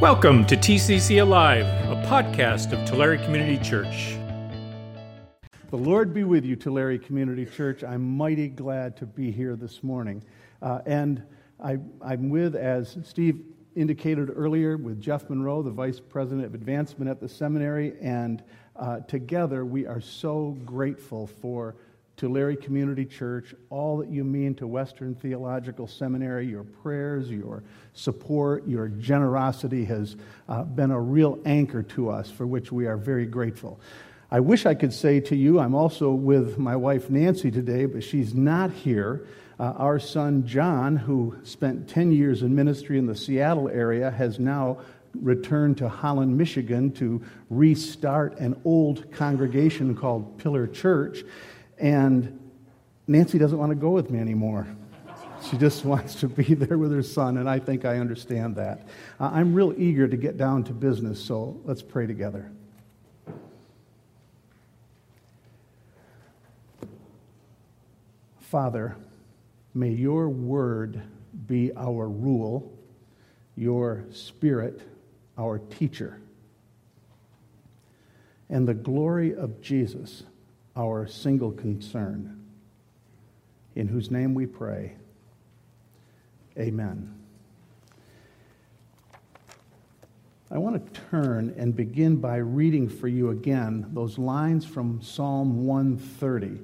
Welcome to TCC Alive, a podcast of Tulare Community Church. The Lord be with you, Tulare Community Church. I'm mighty glad to be here this morning. Uh, and I, I'm with, as Steve indicated earlier, with Jeff Monroe, the Vice President of Advancement at the seminary. And uh, together, we are so grateful for Tulare Community Church, all that you mean to Western Theological Seminary, your prayers, your support, your generosity has uh, been a real anchor to us, for which we are very grateful. I wish I could say to you, I'm also with my wife Nancy today, but she's not here. Uh, our son John, who spent 10 years in ministry in the Seattle area, has now returned to Holland, Michigan to restart an old congregation called Pillar Church. And Nancy doesn't want to go with me anymore. She just wants to be there with her son, and I think I understand that. Uh, I'm real eager to get down to business, so let's pray together. Father, may your word be our rule, your spirit our teacher, and the glory of Jesus our single concern, in whose name we pray. Amen. I want to turn and begin by reading for you again those lines from Psalm 130.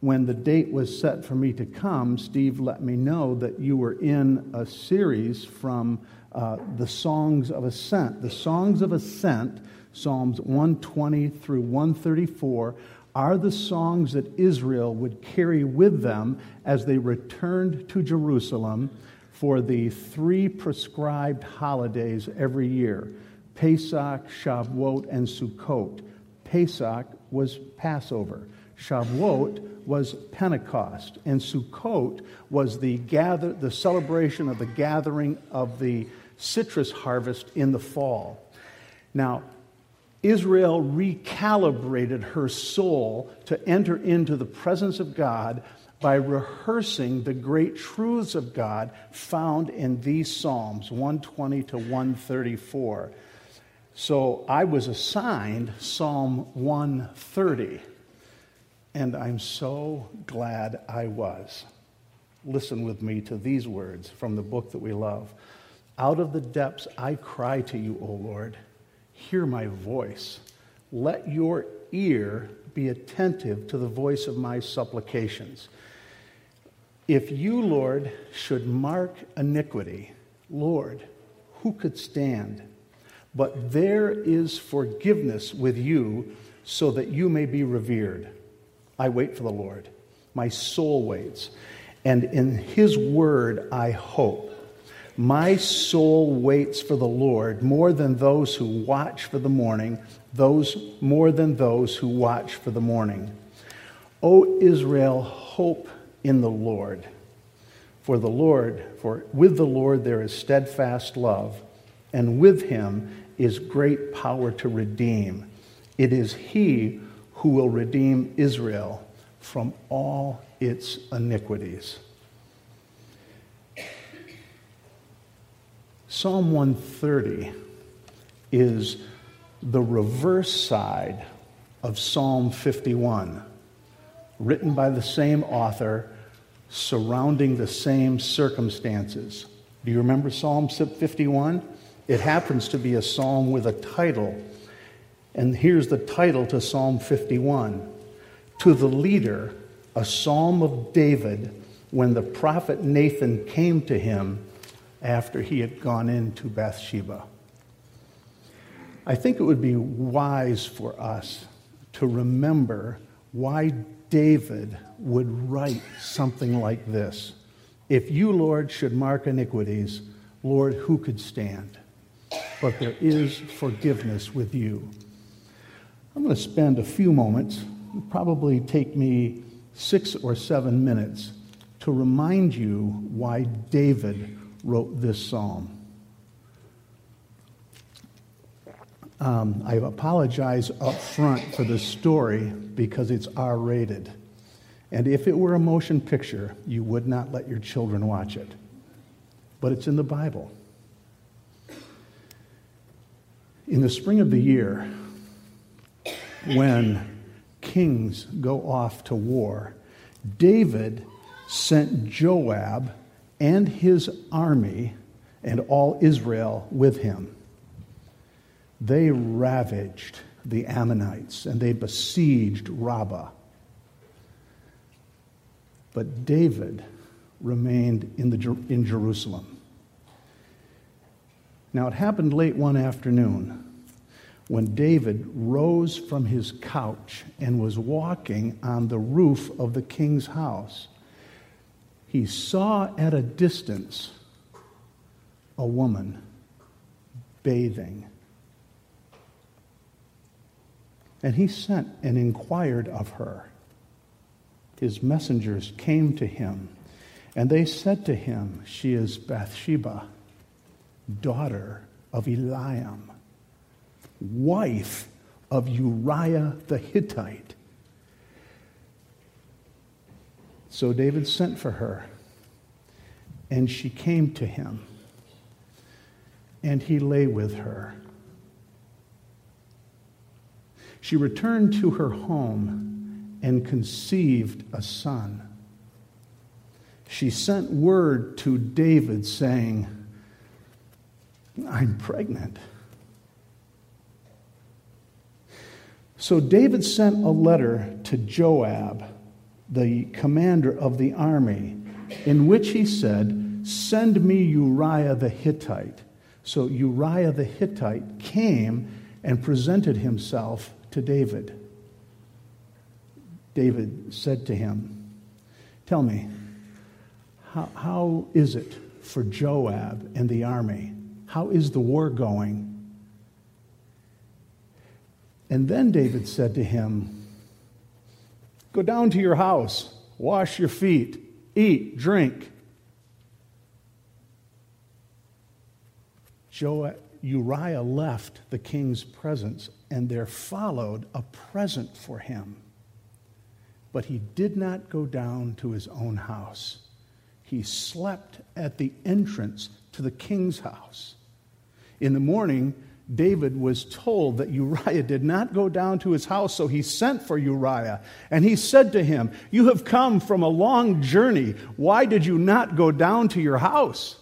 When the date was set for me to come, Steve let me know that you were in a series from uh, the Songs of Ascent. The Songs of Ascent Psalms 120 through 134, are the songs that Israel would carry with them as they returned to Jerusalem for the three prescribed holidays every year Pesach, Shavuot, and Sukkot. Pesach was Passover. Shavuot was Pentecost, and Sukkot was the gather, the celebration of the gathering of the citrus harvest in the fall. Now, Israel recalibrated her soul to enter into the presence of God by rehearsing the great truths of God found in these Psalms 120 to 134. So I was assigned Psalm 130, and I'm so glad I was. Listen with me to these words from the book that we love. Out of the depths I cry to you, O Lord. Hear my voice. Let your ear be attentive to the voice of my supplications. If you, Lord, should mark iniquity, Lord, who could stand? But there is forgiveness with you so that you may be revered. I wait for the Lord. My soul waits. And in his word I hope. My soul waits for the Lord more than those who watch for the morning, those more than those who watch for the morning. O Israel, hope in the Lord. For the Lord, for with the Lord there is steadfast love, and with him is great power to redeem. It is he who will redeem Israel from all its iniquities. Psalm 130 is the reverse side of Psalm 51, written by the same author, surrounding the same circumstances. Do you remember Psalm 51? It happens to be a psalm with a title. And here's the title to Psalm 51 To the leader, a psalm of David when the prophet Nathan came to him after he had gone into Bathsheba. I think it would be wise for us to remember why David would write something like this If you, Lord, should mark iniquities, Lord, who could stand? But there is forgiveness with you. I'm going to spend a few moments, probably take me six or seven minutes, to remind you why David wrote this psalm. Um, I apologize up front for the story because it's R rated. And if it were a motion picture, you would not let your children watch it. But it's in the Bible. In the spring of the year, when kings go off to war, David sent Joab and his army and all Israel with him. They ravaged the Ammonites and they besieged Rabbah. But David remained in, the, in Jerusalem. Now, it happened late one afternoon when David rose from his couch and was walking on the roof of the king's house. He saw at a distance a woman bathing. And he sent and inquired of her. His messengers came to him, and they said to him, She is Bathsheba daughter of Eliam, wife of Uriah the Hittite. So David sent for her, and she came to him, and he lay with her. She returned to her home and conceived a son. She sent word to David, saying, I'm pregnant. So David sent a letter to Joab, the commander of the army, in which he said, Send me Uriah the Hittite. So Uriah the Hittite came and presented himself to David. David said to him, Tell me, how, how is it for Joab and the army? How is the war going? And then David said to him, Go down to your house, wash your feet, eat, drink. Uriah left the king's presence, and there followed a present for him. But he did not go down to his own house. He slept at the entrance to the king's house. In the morning, David was told that Uriah did not go down to his house, so he sent for Uriah. And he said to him, You have come from a long journey. Why did you not go down to your house?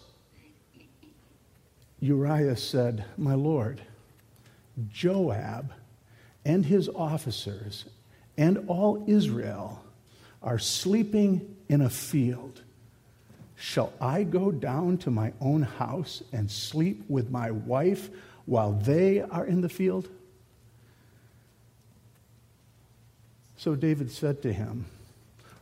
Uriah said, My Lord, Joab and his officers and all Israel are sleeping in a field. Shall I go down to my own house and sleep with my wife while they are in the field? So David said to him,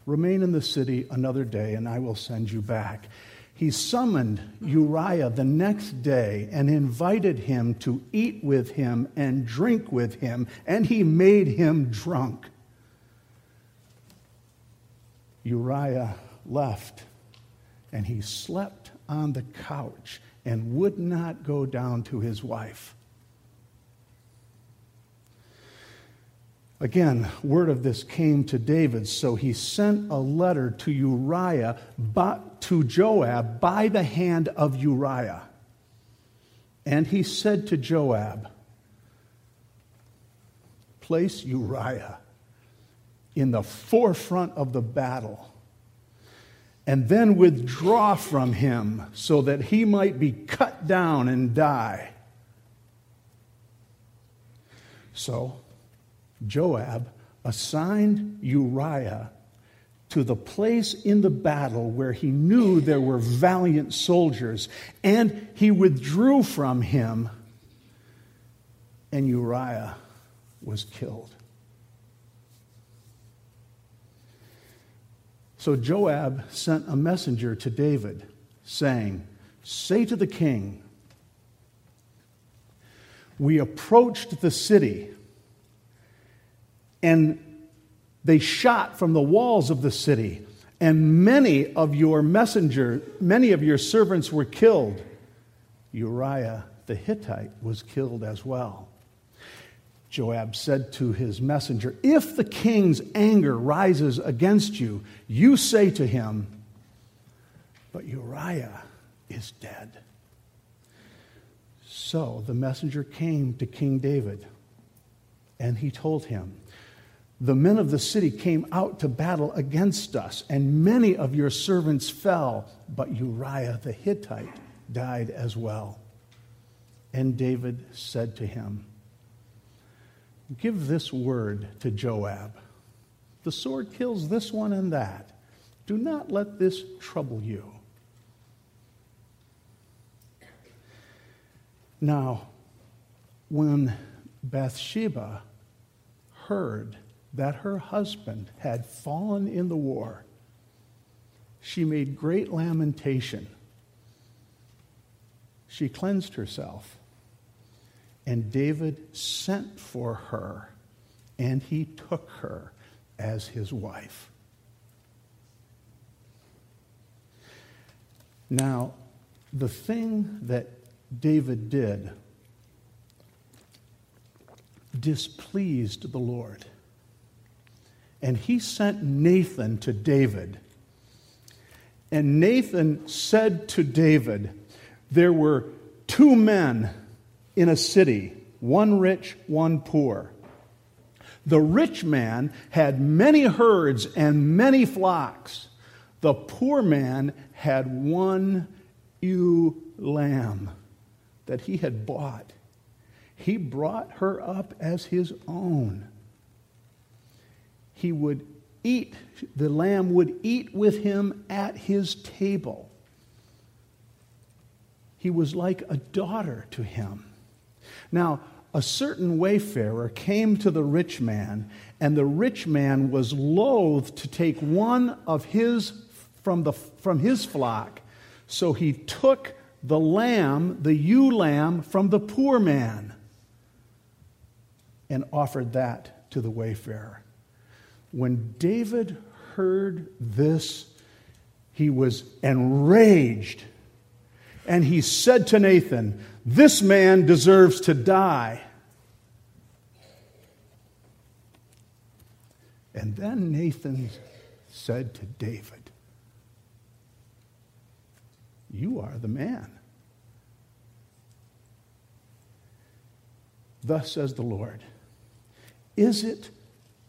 Remain in the city another day, and I will send you back. He summoned Uriah the next day and invited him to eat with him and drink with him, and he made him drunk. Uriah left and he slept on the couch and would not go down to his wife. Again, word of this came to David, so he sent a letter to Uriah, to Joab by the hand of Uriah. And he said to Joab, Place Uriah in the forefront of the battle and then withdraw from him so that he might be cut down and die. So Joab assigned Uriah to the place in the battle where he knew there were valiant soldiers, and he withdrew from him, and Uriah was killed. So Joab sent a messenger to David, saying, Say to the king, We approached the city, and they shot from the walls of the city, and many of your messenger, many of your servants were killed. Uriah the Hittite was killed as well. Joab said to his messenger, If the king's anger rises against you, you say to him, But Uriah is dead. So the messenger came to King David, and he told him, The men of the city came out to battle against us, and many of your servants fell, but Uriah the Hittite died as well. And David said to him, Give this word to Joab. The sword kills this one and that. Do not let this trouble you. Now, when Bathsheba heard that her husband had fallen in the war, she made great lamentation. She cleansed herself, and David sent for her, and he took her as his wife. Now, the thing that David did displeased the Lord. And he sent Nathan to David. And Nathan said to David, There were two men in a city, one rich, one poor. The rich man had many herds and many flocks. The poor man had one ewe lamb that he had bought. He brought her up as his own. He would eat, the lamb would eat with him at his table. He was like a daughter to him. Now, a certain wayfarer came to the rich man, and the rich man was loath to take one of his from, the, from his flock. So he took the lamb, the ewe lamb, from the poor man and offered that to the wayfarer. When David heard this, he was enraged. And he said to Nathan, This man deserves to die. And then Nathan said to David, you are the man. Thus says the Lord Is it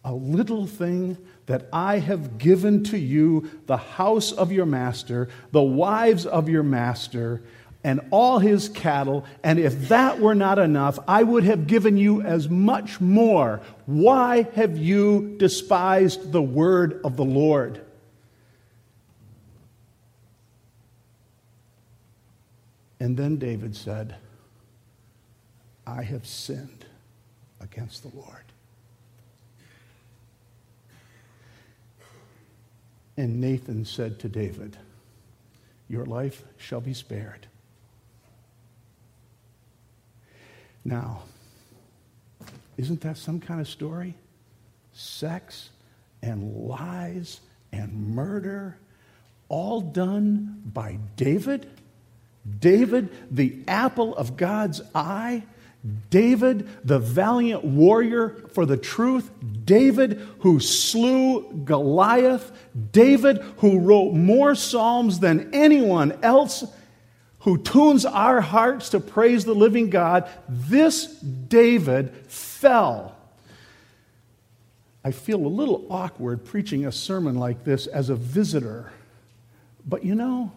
a little thing that I have given to you the house of your master, the wives of your master, and all his cattle, and if that were not enough, I would have given you as much more. Why have you despised the word of the Lord? And then David said, I have sinned against the Lord. And Nathan said to David, Your life shall be spared. Now, isn't that some kind of story? Sex and lies and murder, all done by David? David, the apple of God's eye. David, the valiant warrior for the truth. David, who slew Goliath. David, who wrote more Psalms than anyone else, who tunes our hearts to praise the living God. This David fell. I feel a little awkward preaching a sermon like this as a visitor. But you know,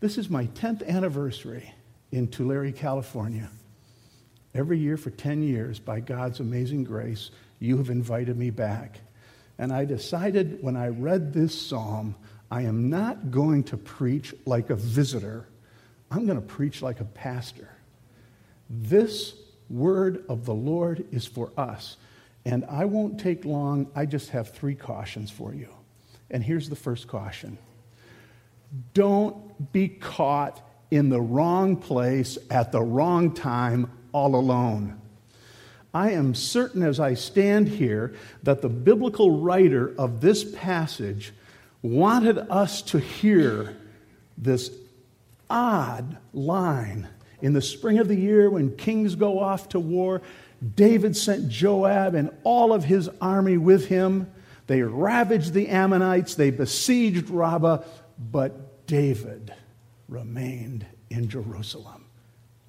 this is my 10th anniversary in Tulare, California. Every year for 10 years, by God's amazing grace, you have invited me back. And I decided when I read this psalm, I am not going to preach like a visitor, I'm going to preach like a pastor. This word of the Lord is for us. And I won't take long. I just have three cautions for you. And here's the first caution don't be caught in the wrong place at the wrong time all alone. I am certain as I stand here that the biblical writer of this passage wanted us to hear this odd line. In the spring of the year, when kings go off to war, David sent Joab and all of his army with him. They ravaged the Ammonites, they besieged Rabbah, but David remained in Jerusalem.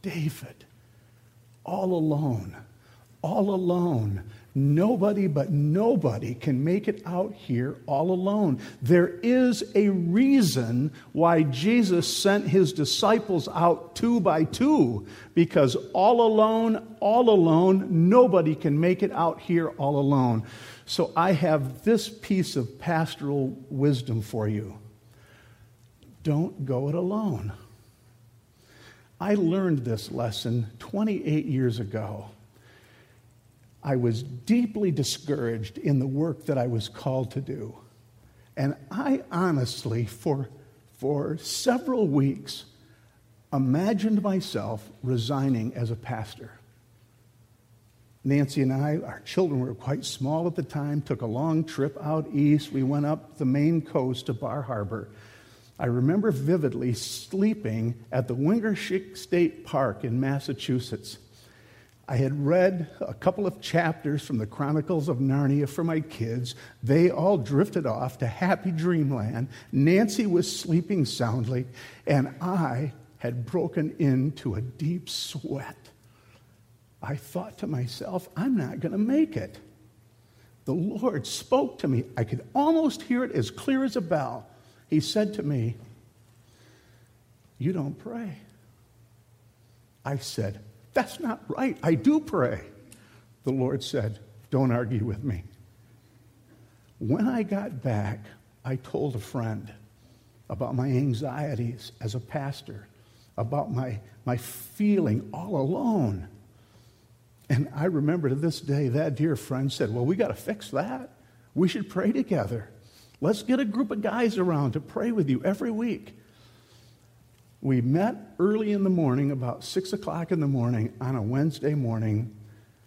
David all alone, all alone. Nobody but nobody can make it out here all alone. There is a reason why Jesus sent his disciples out two by two, because all alone, all alone, nobody can make it out here all alone. So I have this piece of pastoral wisdom for you don't go it alone. I learned this lesson 28 years ago. I was deeply discouraged in the work that I was called to do. And I honestly, for, for several weeks, imagined myself resigning as a pastor. Nancy and I, our children were quite small at the time, took a long trip out east. We went up the Maine coast to Bar Harbor. I remember vividly sleeping at the Wingaersheek State Park in Massachusetts. I had read a couple of chapters from the Chronicles of Narnia for my kids. They all drifted off to happy dreamland. Nancy was sleeping soundly, and I had broken into a deep sweat. I thought to myself, I'm not going to make it. The Lord spoke to me. I could almost hear it as clear as a bell. He said to me, You don't pray. I said, That's not right. I do pray. The Lord said, Don't argue with me. When I got back, I told a friend about my anxieties as a pastor, about my, my feeling all alone. And I remember to this day, that dear friend said, Well, we got to fix that. We should pray together. Let's get a group of guys around to pray with you every week. We met early in the morning, about 6 o'clock in the morning, on a Wednesday morning.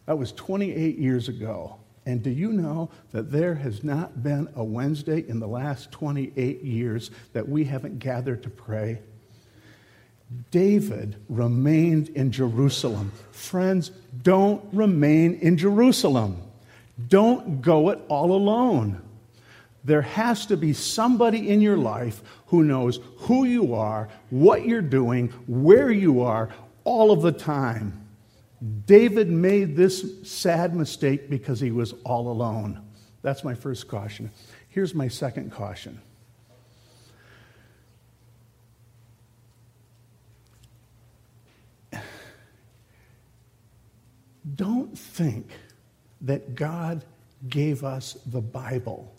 That was 28 years ago. And do you know that there has not been a Wednesday in the last 28 years that we haven't gathered to pray? David remained in Jerusalem. Friends, don't remain in Jerusalem. Don't go it all alone. There has to be somebody in your life who knows who you are, what you're doing, where you are, all of the time. David made this sad mistake because he was all alone. That's my first caution. Here's my second caution. Don't think that God gave us the Bible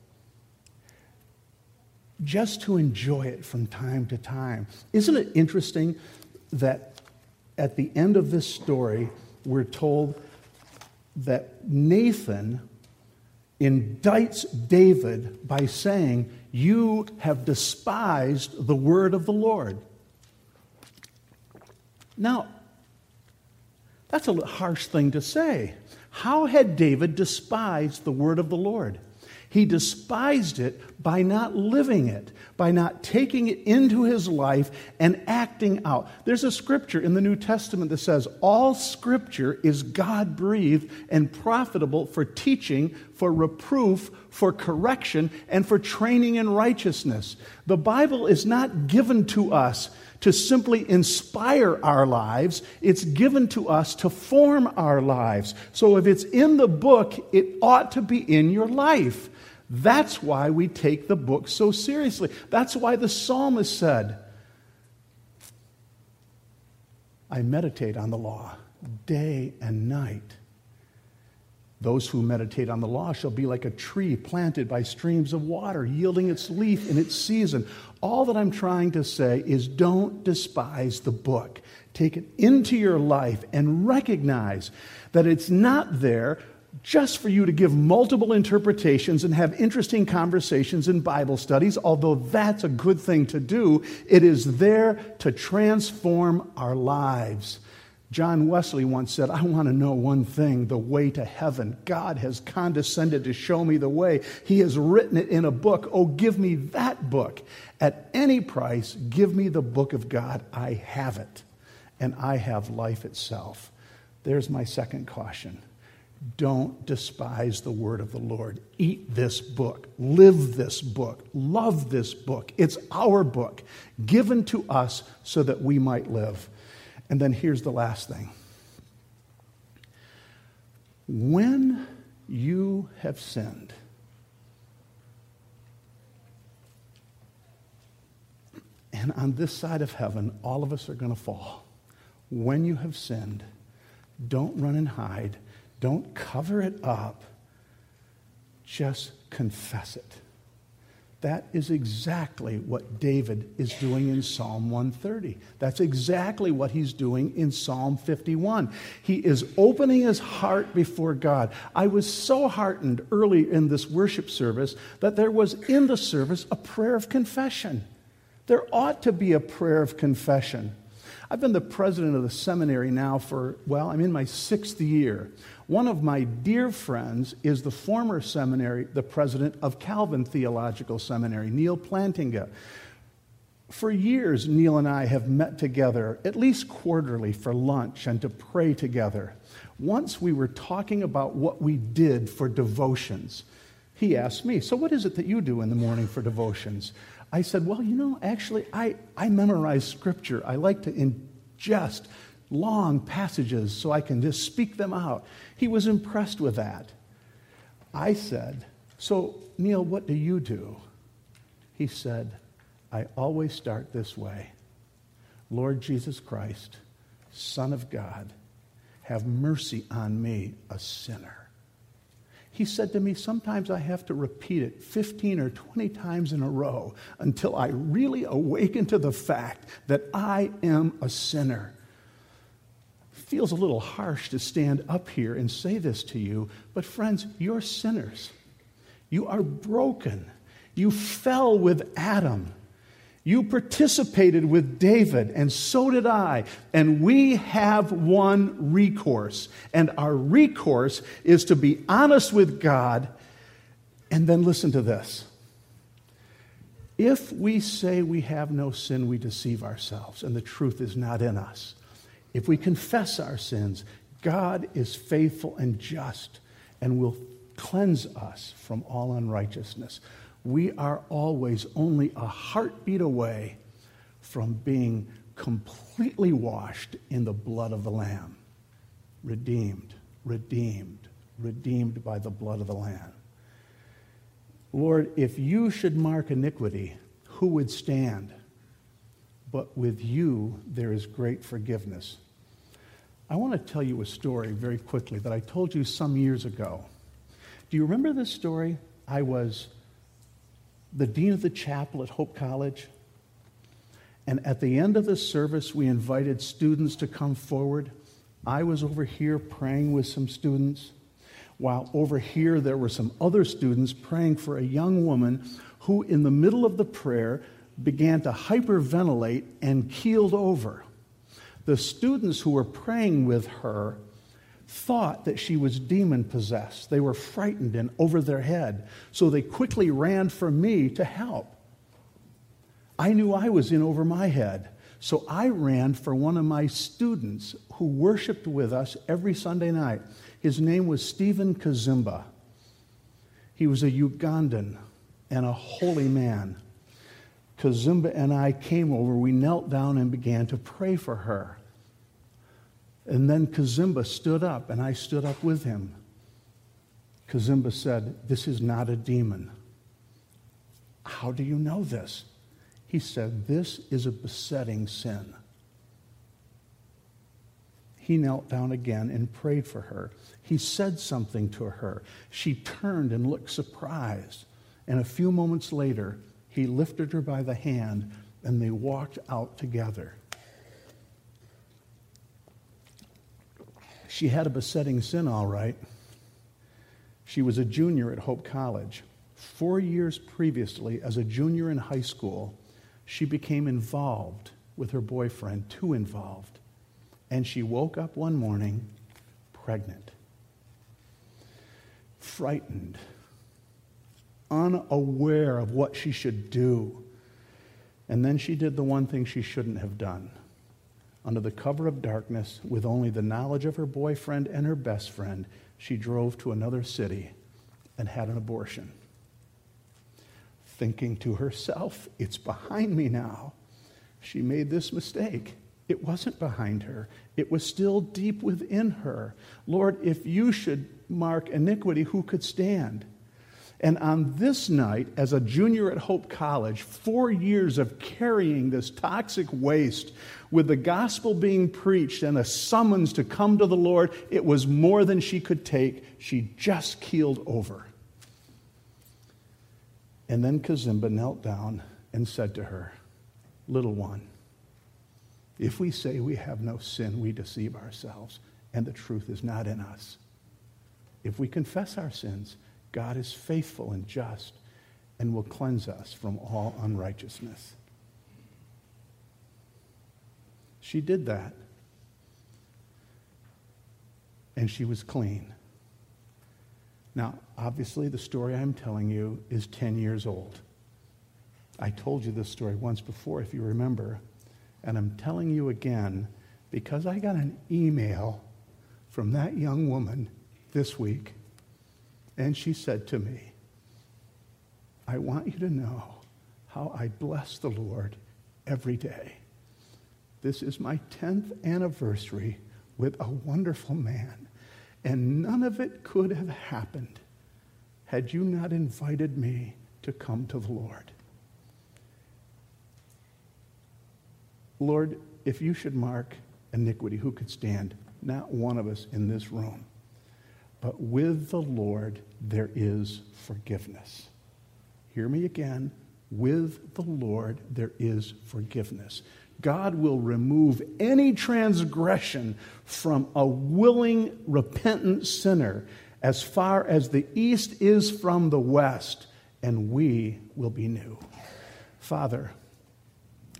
just to enjoy it from time to time. Isn't it interesting that at the end of this story, we're told that Nathan indicts David by saying, You have despised the word of the Lord. Now, that's a harsh thing to say. How had David despised the word of the Lord? He despised it by not living it, by not taking it into his life and acting out. There's a scripture in the New Testament that says, All scripture is God breathed and profitable for teaching, for reproof, for correction, and for training in righteousness. The Bible is not given to us to simply inspire our lives, it's given to us to form our lives. So if it's in the book, it ought to be in your life. That's why we take the book so seriously. That's why the psalmist said, I meditate on the law day and night. Those who meditate on the law shall be like a tree planted by streams of water, yielding its leaf in its season. All that I'm trying to say is don't despise the book. Take it into your life and recognize that it's not there just for you to give multiple interpretations and have interesting conversations in Bible studies, although that's a good thing to do, it is there to transform our lives. John Wesley once said, I want to know one thing the way to heaven. God has condescended to show me the way. He has written it in a book. Oh, give me that book. At any price, give me the book of God. I have it, and I have life itself. There's my second caution. Don't despise the word of the Lord. Eat this book. Live this book. Love this book. It's our book, given to us so that we might live. And then here's the last thing When you have sinned, and on this side of heaven, all of us are going to fall. When you have sinned, don't run and hide, don't cover it up, just confess it. That is exactly what David is doing in Psalm 130. That's exactly what he's doing in Psalm 51. He is opening his heart before God. I was so heartened early in this worship service that there was in the service a prayer of confession. There ought to be a prayer of confession. I've been the president of the seminary now for, well, I'm in my sixth year. One of my dear friends is the former seminary, the president of Calvin Theological Seminary, Neil Plantinga. For years, Neil and I have met together, at least quarterly, for lunch and to pray together. Once we were talking about what we did for devotions. He asked me, So, what is it that you do in the morning for devotions? I said, Well, you know, actually, I, I memorize scripture. I like to ingest long passages so I can just speak them out. He was impressed with that. I said, So, Neil, what do you do? He said, I always start this way Lord Jesus Christ, Son of God, have mercy on me, a sinner. He said to me, Sometimes I have to repeat it 15 or 20 times in a row until I really awaken to the fact that I am a sinner. Feels a little harsh to stand up here and say this to you, but friends, you're sinners. You are broken. You fell with Adam. You participated with David, and so did I. And we have one recourse. And our recourse is to be honest with God. And then listen to this. If we say we have no sin, we deceive ourselves, and the truth is not in us. If we confess our sins, God is faithful and just and will cleanse us from all unrighteousness we are always only a heartbeat away from being completely washed in the blood of the Lamb. Redeemed, redeemed, redeemed by the blood of the Lamb. Lord, if you should mark iniquity, who would stand? But with you there is great forgiveness. I want to tell you a story very quickly that I told you some years ago. Do you remember this story? I was the dean of the chapel at Hope College. And at the end of the service, we invited students to come forward. I was over here praying with some students, while over here there were some other students praying for a young woman who, in the middle of the prayer, began to hyperventilate and keeled over. The students who were praying with her thought that she was demon possessed. They were frightened and over their head. So they quickly ran for me to help. I knew I was in over my head. So I ran for one of my students who worshiped with us every Sunday night. His name was Stephen Kazimba. He was a Ugandan and a holy man. Kazimba and I came over. We knelt down and began to pray for her. And then Kazimba stood up, and I stood up with him. Kazimba said, This is not a demon. How do you know this? He said, This is a besetting sin. He knelt down again and prayed for her. He said something to her. She turned and looked surprised. And a few moments later, he lifted her by the hand and they walked out together. She had a besetting sin, all right. She was a junior at Hope College. Four years previously, as a junior in high school, she became involved with her boyfriend, too involved. And she woke up one morning pregnant, frightened, unaware of what she should do. And then she did the one thing she shouldn't have done under the cover of darkness, with only the knowledge of her boyfriend and her best friend, she drove to another city and had an abortion. Thinking to herself, it's behind me now. She made this mistake. It wasn't behind her, it was still deep within her. Lord, if you should mark iniquity, who could stand? And on this night, as a junior at Hope College, four years of carrying this toxic waste with the gospel being preached and a summons to come to the Lord, it was more than she could take. She just keeled over. And then Kazimba knelt down and said to her, Little one, if we say we have no sin, we deceive ourselves, and the truth is not in us. If we confess our sins, God is faithful and just and will cleanse us from all unrighteousness. She did that. And she was clean. Now, obviously, the story I'm telling you is 10 years old. I told you this story once before, if you remember. And I'm telling you again because I got an email from that young woman this week and she said to me, I want you to know how I bless the Lord every day. This is my 10th anniversary with a wonderful man, and none of it could have happened had you not invited me to come to the Lord. Lord, if you should mark iniquity, who could stand? Not one of us in this room. But with the Lord there is forgiveness. Hear me again. With the Lord there is forgiveness. God will remove any transgression from a willing, repentant sinner as far as the east is from the west, and we will be new. Father,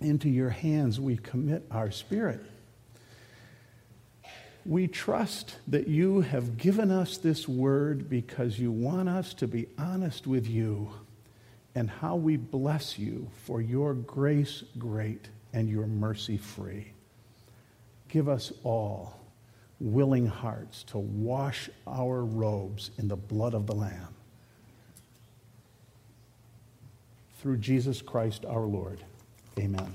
into your hands we commit our spirit. We trust that you have given us this word because you want us to be honest with you and how we bless you for your grace great and your mercy free. Give us all willing hearts to wash our robes in the blood of the Lamb. Through Jesus Christ our Lord. Amen.